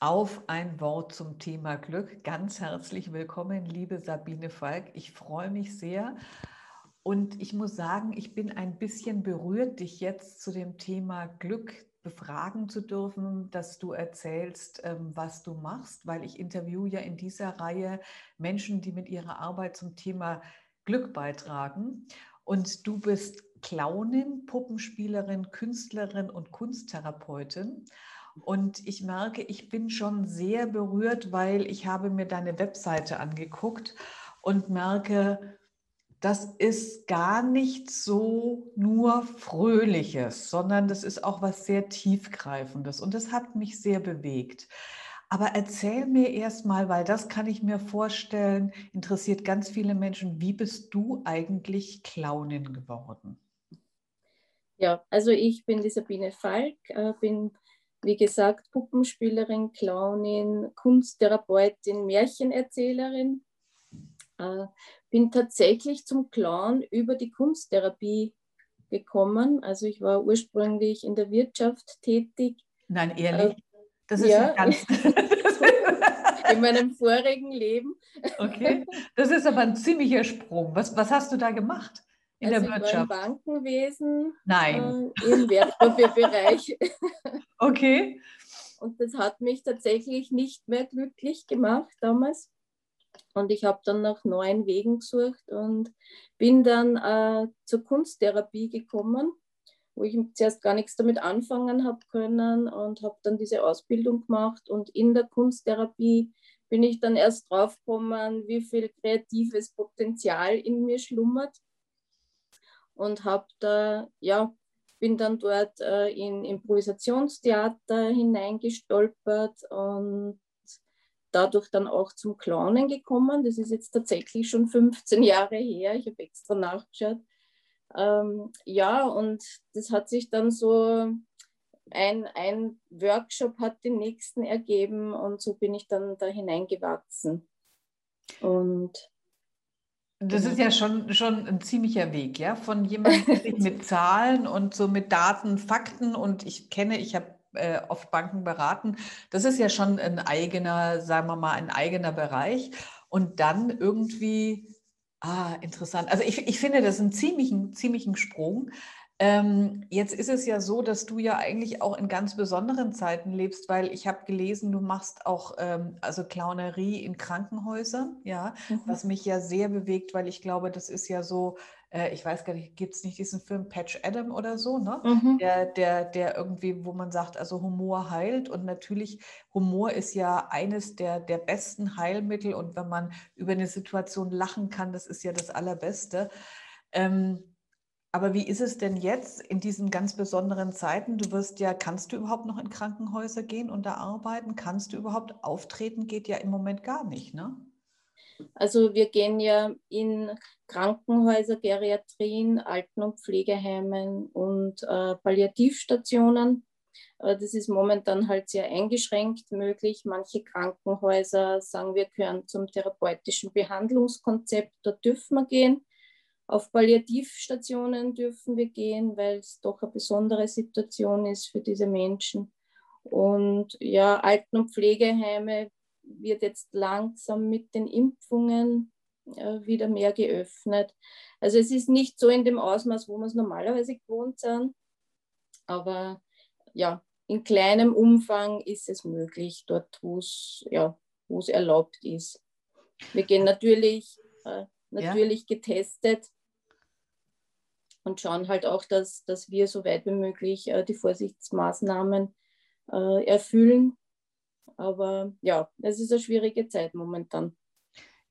auf ein Wort zum Thema Glück. Ganz herzlich willkommen, liebe Sabine Falk. Ich freue mich sehr. Und ich muss sagen, ich bin ein bisschen berührt, dich jetzt zu dem Thema Glück befragen zu dürfen, dass du erzählst, ähm, was du machst, weil ich interviewe ja in dieser Reihe Menschen, die mit ihrer Arbeit zum Thema Glück beitragen. Und du bist Clownin, Puppenspielerin, Künstlerin und Kunsttherapeutin. Und ich merke, ich bin schon sehr berührt, weil ich habe mir deine Webseite angeguckt und merke, das ist gar nicht so nur Fröhliches, sondern das ist auch was sehr Tiefgreifendes. Und das hat mich sehr bewegt. Aber erzähl mir erstmal, weil das kann ich mir vorstellen, interessiert ganz viele Menschen, wie bist du eigentlich Clownin geworden? Ja, also ich bin die Sabine Falk, äh, bin wie gesagt Puppenspielerin, Clownin, Kunsttherapeutin, Märchenerzählerin. Äh, bin tatsächlich zum Clown über die Kunsttherapie gekommen. Also ich war ursprünglich in der Wirtschaft tätig. Nein, ehrlich? Äh, das ist ja, ganz in meinem vorigen Leben. Okay, das ist aber ein ziemlicher Sprung. Was, was hast du da gemacht? In also der Wirtschaft? Im Bankenwesen. Nein. Äh, Im Wertpapierbereich. okay. Und das hat mich tatsächlich nicht mehr glücklich gemacht damals. Und ich habe dann nach neuen Wegen gesucht und bin dann äh, zur Kunsttherapie gekommen, wo ich zuerst gar nichts damit anfangen habe können und habe dann diese Ausbildung gemacht. Und in der Kunsttherapie bin ich dann erst drauf gekommen, wie viel kreatives Potenzial in mir schlummert und habe da, ja, bin dann dort äh, in Improvisationstheater hineingestolpert und dadurch dann auch zum Clownen gekommen. Das ist jetzt tatsächlich schon 15 Jahre her. Ich habe extra nachgeschaut. Ähm, ja, und das hat sich dann so, ein, ein Workshop hat den nächsten ergeben und so bin ich dann da hineingewachsen. Und das ist ja schon, schon ein ziemlicher Weg, ja, von jemandem, der sich mit Zahlen und so mit Daten, Fakten und ich kenne, ich habe äh, oft Banken beraten, das ist ja schon ein eigener, sagen wir mal, ein eigener Bereich und dann irgendwie, ah, interessant. Also ich, ich finde das einen ziemlichen, ziemlichen Sprung. Ähm, jetzt ist es ja so, dass du ja eigentlich auch in ganz besonderen Zeiten lebst, weil ich habe gelesen, du machst auch ähm, also Clownerie in Krankenhäusern, ja, mhm. was mich ja sehr bewegt, weil ich glaube, das ist ja so, äh, ich weiß gar nicht, gibt es nicht diesen Film Patch Adam oder so, ne? Mhm. Der, der, der irgendwie, wo man sagt, also Humor heilt und natürlich Humor ist ja eines der, der besten Heilmittel und wenn man über eine Situation lachen kann, das ist ja das Allerbeste. Ähm, aber wie ist es denn jetzt in diesen ganz besonderen Zeiten? Du wirst ja, kannst du überhaupt noch in Krankenhäuser gehen und da arbeiten? Kannst du überhaupt auftreten? Geht ja im Moment gar nicht, ne? Also wir gehen ja in Krankenhäuser, Geriatrien, Alten- und Pflegeheimen und äh, Palliativstationen. Äh, das ist momentan halt sehr eingeschränkt möglich. Manche Krankenhäuser sagen, wir gehören zum therapeutischen Behandlungskonzept, da dürfen wir gehen. Auf Palliativstationen dürfen wir gehen, weil es doch eine besondere Situation ist für diese Menschen. Und ja, Alten- und Pflegeheime wird jetzt langsam mit den Impfungen äh, wieder mehr geöffnet. Also es ist nicht so in dem Ausmaß, wo wir es normalerweise gewohnt sind, aber ja, in kleinem Umfang ist es möglich, dort wo es ja, erlaubt ist. Wir gehen natürlich äh, natürlich ja. getestet und schauen halt auch, dass, dass wir so weit wie möglich äh, die Vorsichtsmaßnahmen äh, erfüllen. Aber ja, es ist eine schwierige Zeit momentan.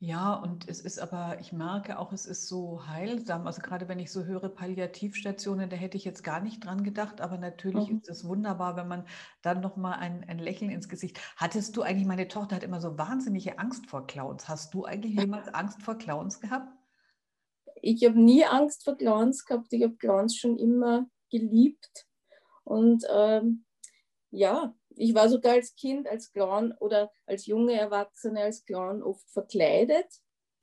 Ja, und es ist aber, ich merke auch, es ist so heilsam. Also gerade wenn ich so höre Palliativstationen, da hätte ich jetzt gar nicht dran gedacht, aber natürlich mhm. ist es wunderbar, wenn man dann nochmal ein, ein Lächeln ins Gesicht. Hattest du eigentlich, meine Tochter hat immer so wahnsinnige Angst vor Clowns. Hast du eigentlich jemals Angst vor Clowns gehabt? Ich habe nie Angst vor Clowns gehabt. Ich habe Clowns schon immer geliebt. Und ähm, ja, ich war sogar als Kind, als Clown oder als junge Erwachsene als Clown oft verkleidet.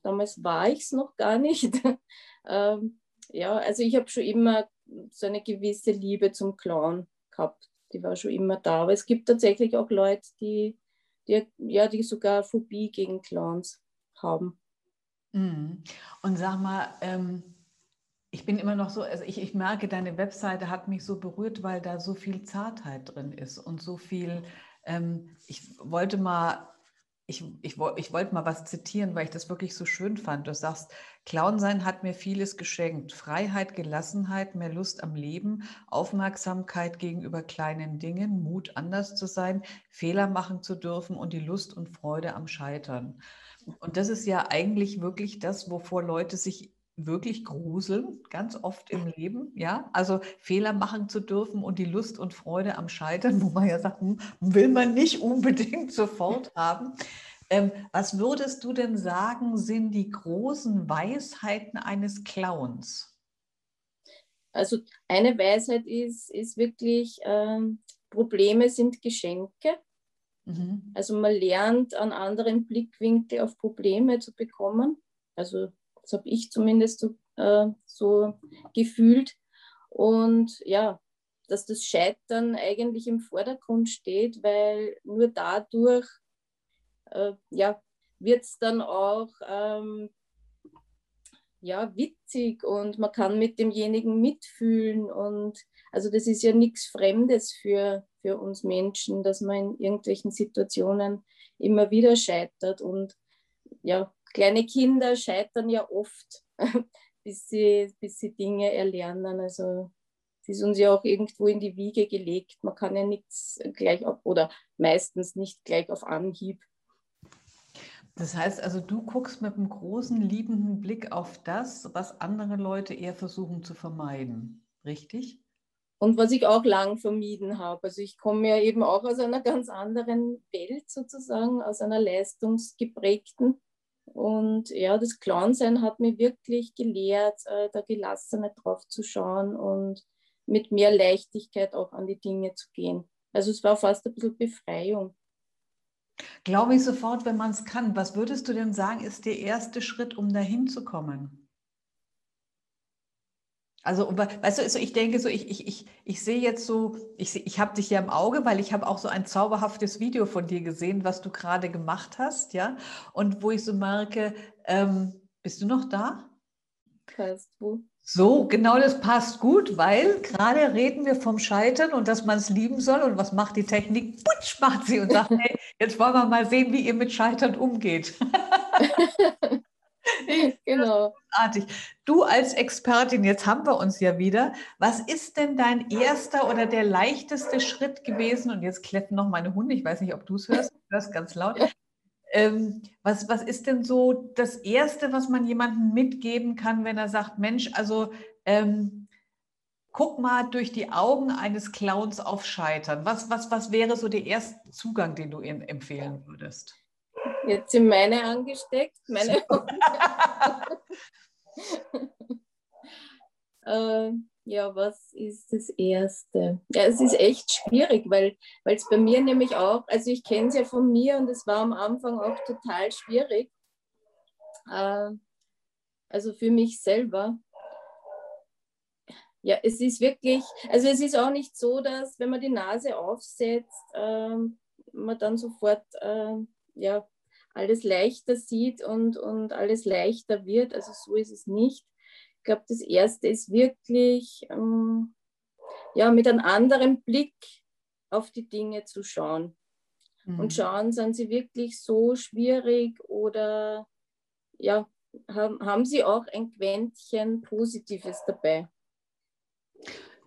Damals war ich es noch gar nicht. ähm, ja, also ich habe schon immer so eine gewisse Liebe zum Clown gehabt. Die war schon immer da. Aber es gibt tatsächlich auch Leute, die die, ja, die sogar Phobie gegen Clowns haben. Mhm. Und sag mal, ähm, ich bin immer noch so, also ich, ich merke, deine Webseite hat mich so berührt, weil da so viel Zartheit drin ist und so viel, ähm, ich wollte mal ich, ich, ich wollte mal was zitieren, weil ich das wirklich so schön fand. Du sagst, Clown sein hat mir vieles geschenkt. Freiheit, Gelassenheit, mehr Lust am Leben, Aufmerksamkeit gegenüber kleinen Dingen, Mut, anders zu sein, Fehler machen zu dürfen und die Lust und Freude am Scheitern. Und das ist ja eigentlich wirklich das, wovor Leute sich wirklich gruseln, ganz oft im Leben, ja, also Fehler machen zu dürfen und die Lust und Freude am Scheitern, wo man ja sagt, hm, will man nicht unbedingt sofort haben. Ähm, was würdest du denn sagen, sind die großen Weisheiten eines Clowns? Also eine Weisheit ist, ist wirklich, ähm, Probleme sind Geschenke. Mhm. Also man lernt an anderen Blickwinkel auf Probleme zu bekommen. Also das habe ich zumindest so, äh, so gefühlt. Und ja, dass das Scheitern eigentlich im Vordergrund steht, weil nur dadurch äh, ja, wird es dann auch ähm, ja, witzig und man kann mit demjenigen mitfühlen. Und also das ist ja nichts Fremdes für, für uns Menschen, dass man in irgendwelchen Situationen immer wieder scheitert. Und ja, kleine Kinder scheitern ja oft, bis sie, bis sie Dinge erlernen. Also es ist uns ja auch irgendwo in die Wiege gelegt. Man kann ja nichts gleich auf, oder meistens nicht gleich auf Anhieb. Das heißt also, du guckst mit einem großen, liebenden Blick auf das, was andere Leute eher versuchen zu vermeiden. Richtig? Und was ich auch lang vermieden habe. Also ich komme ja eben auch aus einer ganz anderen Welt sozusagen, aus einer leistungsgeprägten. Und ja, das Clownsein hat mir wirklich gelehrt, äh, da gelassener drauf zu schauen und mit mehr Leichtigkeit auch an die Dinge zu gehen. Also es war fast ein bisschen Befreiung. Glaube ich sofort, wenn man es kann. Was würdest du denn sagen, ist der erste Schritt, um dahin zu kommen? Also, weißt du, ich denke so, ich, ich, ich, ich sehe jetzt so, ich, ich habe dich ja im Auge, weil ich habe auch so ein zauberhaftes Video von dir gesehen, was du gerade gemacht hast, ja. Und wo ich so merke, ähm, bist du noch da? Passt du. So, genau das passt gut, weil gerade reden wir vom Scheitern und dass man es lieben soll. Und was macht die Technik? Putsch macht sie und sagt, hey, jetzt wollen wir mal sehen, wie ihr mit Scheitern umgeht. genau. Artig. Du als Expertin, jetzt haben wir uns ja wieder. Was ist denn dein erster oder der leichteste Schritt gewesen? Und jetzt kletten noch meine Hunde. Ich weiß nicht, ob du es hörst. Du hörst ganz laut. Ähm, was, was ist denn so das Erste, was man jemandem mitgeben kann, wenn er sagt, Mensch, also ähm, guck mal durch die Augen eines Clowns auf Scheitern. Was, was, was wäre so der erste Zugang, den du ihm empfehlen würdest? Jetzt sind meine angesteckt. Meine äh, ja, was ist das Erste? Ja, es ist echt schwierig, weil es bei mir nämlich auch, also ich kenne es ja von mir und es war am Anfang auch total schwierig. Äh, also für mich selber. Ja, es ist wirklich, also es ist auch nicht so, dass wenn man die Nase aufsetzt, äh, man dann sofort äh, ja, alles leichter sieht und, und alles leichter wird. Also so ist es nicht. Ich glaube, das Erste ist wirklich ähm, ja, mit einem anderen Blick auf die Dinge zu schauen. Mhm. Und schauen, sind sie wirklich so schwierig oder ja, haben, haben sie auch ein Quäntchen Positives dabei?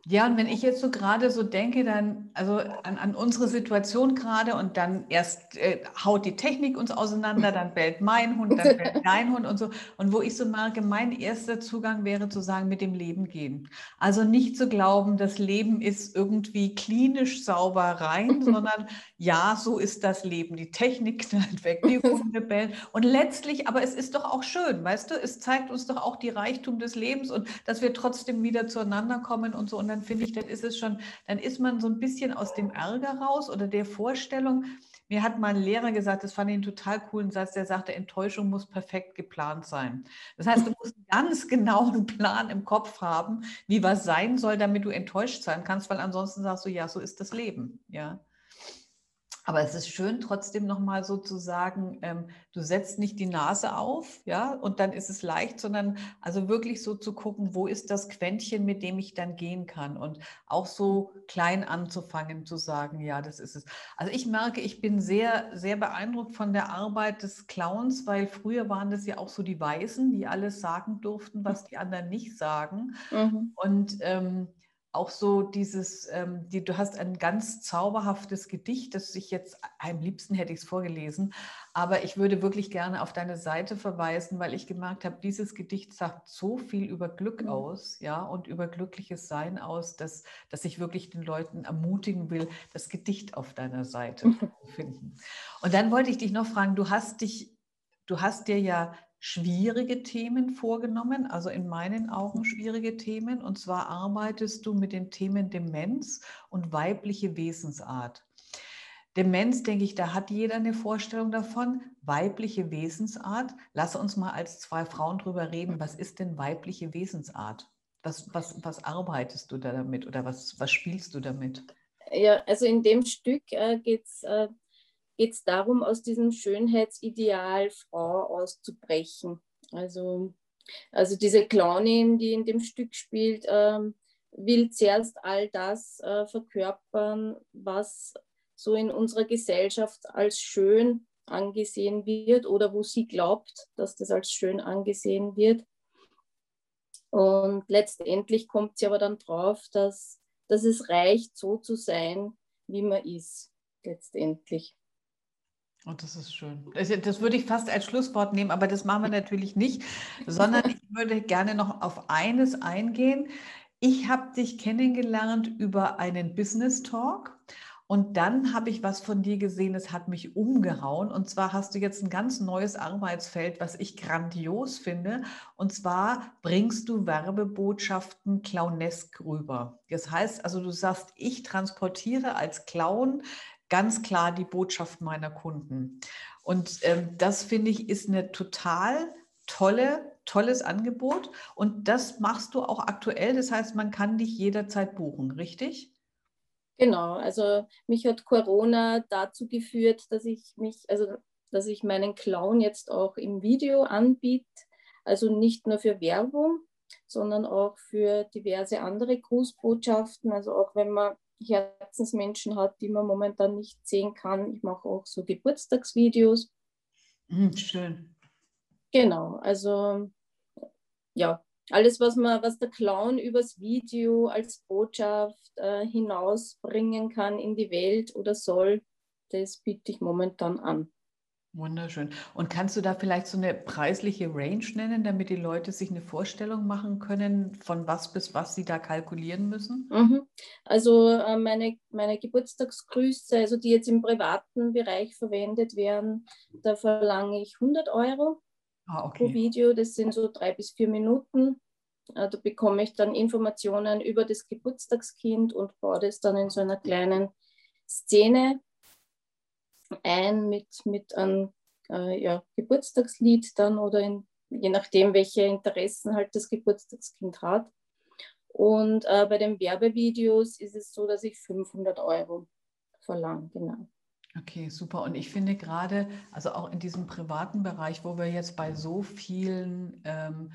Ja, und wenn ich jetzt so gerade so denke, dann, also an, an unsere Situation gerade und dann erst äh, haut die Technik uns auseinander, dann bellt mein Hund, dann bellt dein Hund und so. Und wo ich so merke, mein erster Zugang wäre zu sagen, mit dem Leben gehen. Also nicht zu glauben, das Leben ist irgendwie klinisch sauber rein, sondern ja, so ist das Leben. Die Technik knallt weg, die Hunde bellen. Und letztlich, aber es ist doch auch schön, weißt du, es zeigt uns doch auch die Reichtum des Lebens und dass wir trotzdem wieder zueinander kommen und so. Und dann finde ich, dann ist es schon, dann ist man so ein bisschen aus dem Ärger raus oder der Vorstellung. Mir hat mal ein Lehrer gesagt, das fand ich einen total coolen Satz, der sagte, Enttäuschung muss perfekt geplant sein. Das heißt, du musst einen ganz genauen Plan im Kopf haben, wie was sein soll, damit du enttäuscht sein kannst, weil ansonsten sagst du, ja, so ist das Leben. Ja. Aber es ist schön, trotzdem nochmal so zu sagen, ähm, du setzt nicht die Nase auf, ja, und dann ist es leicht, sondern also wirklich so zu gucken, wo ist das Quäntchen, mit dem ich dann gehen kann. Und auch so klein anzufangen, zu sagen, ja, das ist es. Also ich merke, ich bin sehr, sehr beeindruckt von der Arbeit des Clowns, weil früher waren das ja auch so die Weißen, die alles sagen durften, was die anderen nicht sagen. Mhm. Und ähm, auch so dieses, ähm, die, du hast ein ganz zauberhaftes Gedicht, das ich jetzt, am liebsten hätte ich es vorgelesen, aber ich würde wirklich gerne auf deine Seite verweisen, weil ich gemerkt habe, dieses Gedicht sagt so viel über Glück mhm. aus, ja, und über glückliches Sein aus, dass, dass ich wirklich den Leuten ermutigen will, das Gedicht auf deiner Seite zu finden. Und dann wollte ich dich noch fragen, du hast dich, du hast dir ja schwierige Themen vorgenommen, also in meinen Augen schwierige Themen. Und zwar arbeitest du mit den Themen Demenz und weibliche Wesensart. Demenz, denke ich, da hat jeder eine Vorstellung davon. Weibliche Wesensart. Lass uns mal als zwei Frauen drüber reden. Was ist denn weibliche Wesensart? Was, was, was arbeitest du da damit oder was, was spielst du damit? Ja, also in dem Stück äh, geht es äh, geht es darum, aus diesem Schönheitsideal Frau auszubrechen. Also, also diese Clownin, die in dem Stück spielt, ähm, will zuerst all das äh, verkörpern, was so in unserer Gesellschaft als schön angesehen wird oder wo sie glaubt, dass das als schön angesehen wird. Und letztendlich kommt sie aber dann drauf, dass, dass es reicht, so zu sein, wie man ist, letztendlich. Und das ist schön. Das, das, würde ich fast als Schlusswort nehmen, aber das machen wir natürlich nicht, sondern ich würde gerne noch auf eines eingehen. Ich habe dich kennengelernt über einen Business Talk und dann habe ich was von dir gesehen, es hat mich umgehauen. Und zwar hast du jetzt ein ganz neues Arbeitsfeld, was ich grandios finde. Und zwar bringst du Werbebotschaften clownesk rüber. Das heißt also, du sagst, ich transportiere als Clown ganz klar die Botschaft meiner Kunden. Und ähm, das finde ich ist eine total tolle, tolles Angebot. Und das machst du auch aktuell. Das heißt, man kann dich jederzeit buchen, richtig? Genau, also mich hat Corona dazu geführt, dass ich mich, also dass ich meinen Clown jetzt auch im Video anbiete. Also nicht nur für Werbung, sondern auch für diverse andere Grußbotschaften. Also auch wenn man Herzensmenschen hat, die man momentan nicht sehen kann. Ich mache auch so Geburtstagsvideos. Mhm, schön. Genau, also ja, alles, was man, was der Clown übers Video als Botschaft äh, hinausbringen kann in die Welt oder soll, das biete ich momentan an. Wunderschön. Und kannst du da vielleicht so eine preisliche Range nennen, damit die Leute sich eine Vorstellung machen können, von was bis was sie da kalkulieren müssen? Mhm. Also äh, meine, meine Geburtstagsgrüße, also die jetzt im privaten Bereich verwendet werden, da verlange ich 100 Euro ah, okay. pro Video. Das sind so drei bis vier Minuten. Äh, da bekomme ich dann Informationen über das Geburtstagskind und baue das dann in so einer kleinen Szene ein mit, mit einem äh, ja, Geburtstagslied dann oder in, je nachdem, welche Interessen halt das Geburtstagskind hat. Und äh, bei den Werbevideos ist es so, dass ich 500 Euro verlange, genau. Okay, super. Und ich finde gerade, also auch in diesem privaten Bereich, wo wir jetzt bei so vielen ähm,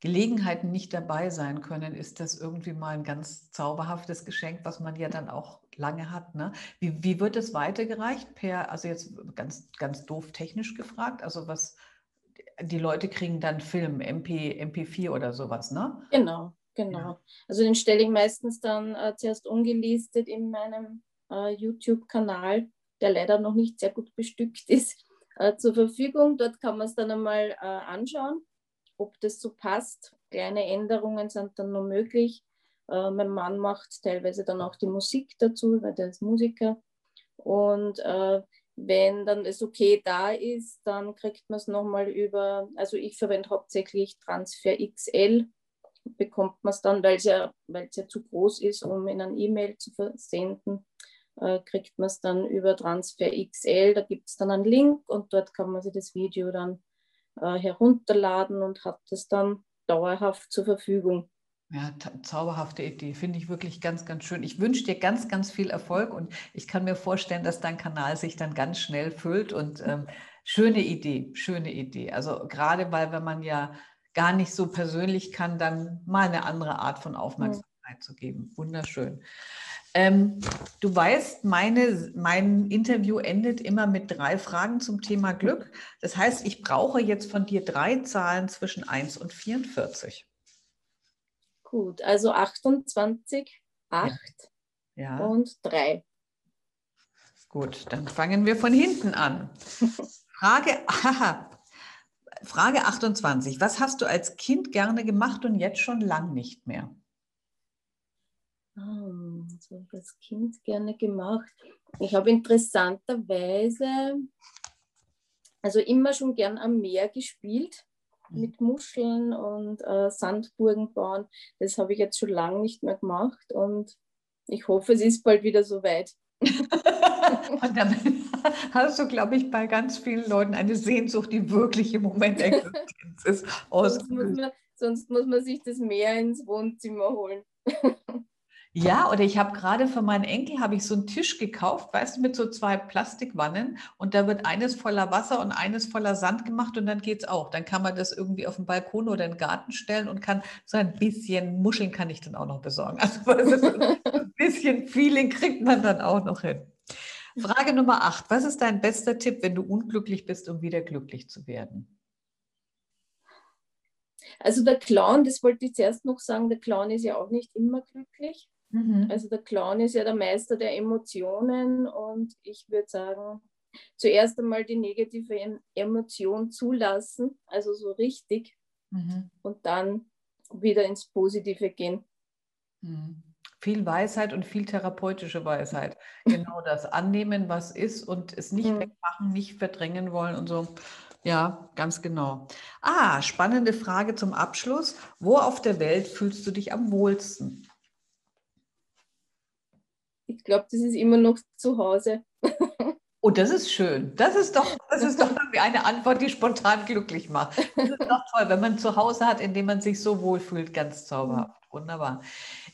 Gelegenheiten nicht dabei sein können, ist das irgendwie mal ein ganz zauberhaftes Geschenk, was man ja dann auch lange hat. Ne? Wie, wie wird es weitergereicht? Per, also jetzt ganz, ganz doof technisch gefragt, also was die Leute kriegen dann Film, MP, MP4 oder sowas, ne? Genau, genau. Ja. Also den stelle ich meistens dann äh, zuerst ungelistet in meinem äh, YouTube-Kanal, der leider noch nicht sehr gut bestückt ist, äh, zur Verfügung. Dort kann man es dann einmal äh, anschauen, ob das so passt. Kleine Änderungen sind dann noch möglich. Äh, mein Mann macht teilweise dann auch die Musik dazu, weil der ist Musiker. Und äh, wenn dann das okay da ist, dann kriegt man es nochmal über, also ich verwende hauptsächlich Transfer XL, bekommt man es dann, weil es ja, ja zu groß ist, um in ein E-Mail zu versenden, äh, kriegt man es dann über Transfer XL. Da gibt es dann einen Link und dort kann man sich das Video dann äh, herunterladen und hat es dann dauerhaft zur Verfügung. Ja, zauberhafte Idee, finde ich wirklich ganz, ganz schön. Ich wünsche dir ganz, ganz viel Erfolg und ich kann mir vorstellen, dass dein Kanal sich dann ganz schnell füllt und ähm, schöne Idee, schöne Idee. Also gerade weil, wenn man ja gar nicht so persönlich kann, dann mal eine andere Art von Aufmerksamkeit mhm. zu geben. Wunderschön. Ähm, du weißt, meine, mein Interview endet immer mit drei Fragen zum Thema Glück. Das heißt, ich brauche jetzt von dir drei Zahlen zwischen 1 und 44. Gut, also 28, 8 ja. und 3. Gut, dann fangen wir von hinten an. Frage, aha, Frage 28. Was hast du als Kind gerne gemacht und jetzt schon lang nicht mehr? Oh, was habe ich als Kind gerne gemacht? Ich habe interessanterweise, also immer schon gern am Meer gespielt mit Muscheln und äh, Sandburgen bauen. Das habe ich jetzt schon lange nicht mehr gemacht und ich hoffe, es ist bald wieder soweit. und damit hast du, glaube ich, bei ganz vielen Leuten eine Sehnsucht, die wirklich im Moment Existenz ist. Sonst muss, man, sonst muss man sich das Meer ins Wohnzimmer holen. Ja, oder ich habe gerade für meinen Enkel habe ich so einen Tisch gekauft, weißt du, mit so zwei Plastikwannen und da wird eines voller Wasser und eines voller Sand gemacht und dann geht es auch. Dann kann man das irgendwie auf den Balkon oder den Garten stellen und kann so ein bisschen Muscheln kann ich dann auch noch besorgen. Also ein bisschen Feeling kriegt man dann auch noch hin. Frage Nummer acht. Was ist dein bester Tipp, wenn du unglücklich bist, um wieder glücklich zu werden? Also der Clown, das wollte ich zuerst noch sagen, der Clown ist ja auch nicht immer glücklich. Mhm. Also der Clown ist ja der Meister der Emotionen und ich würde sagen, zuerst einmal die negative Emotion zulassen, also so richtig, mhm. und dann wieder ins Positive gehen. Mhm. Viel Weisheit und viel therapeutische Weisheit. Genau das. Annehmen, was ist und es nicht mhm. wegmachen, nicht verdrängen wollen und so. Ja, ganz genau. Ah, spannende Frage zum Abschluss. Wo auf der Welt fühlst du dich am wohlsten? Ich glaube, das ist immer noch zu Hause. Oh, das ist schön. Das ist doch, das ist doch eine Antwort, die spontan glücklich macht. Das ist doch toll, wenn man zu Hause hat, in dem man sich so wohlfühlt, ganz zauberhaft. Wunderbar.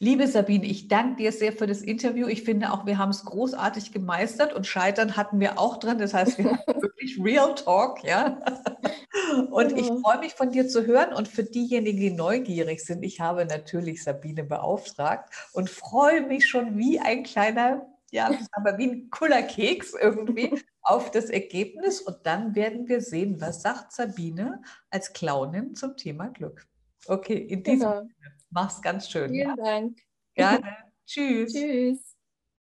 Liebe Sabine, ich danke dir sehr für das Interview. Ich finde auch, wir haben es großartig gemeistert und Scheitern hatten wir auch drin. Das heißt, wir haben wirklich Real Talk, ja. Und ich freue mich von dir zu hören. Und für diejenigen, die neugierig sind, ich habe natürlich Sabine beauftragt und freue mich schon wie ein kleiner, ja, aber wie ein cooler Keks irgendwie auf das Ergebnis. Und dann werden wir sehen, was sagt Sabine als Clownin zum Thema Glück. Okay, in diesem genau. Sinne. Mach's ganz schön. Vielen ja? Dank. Gerne. Tschüss. Tschüss.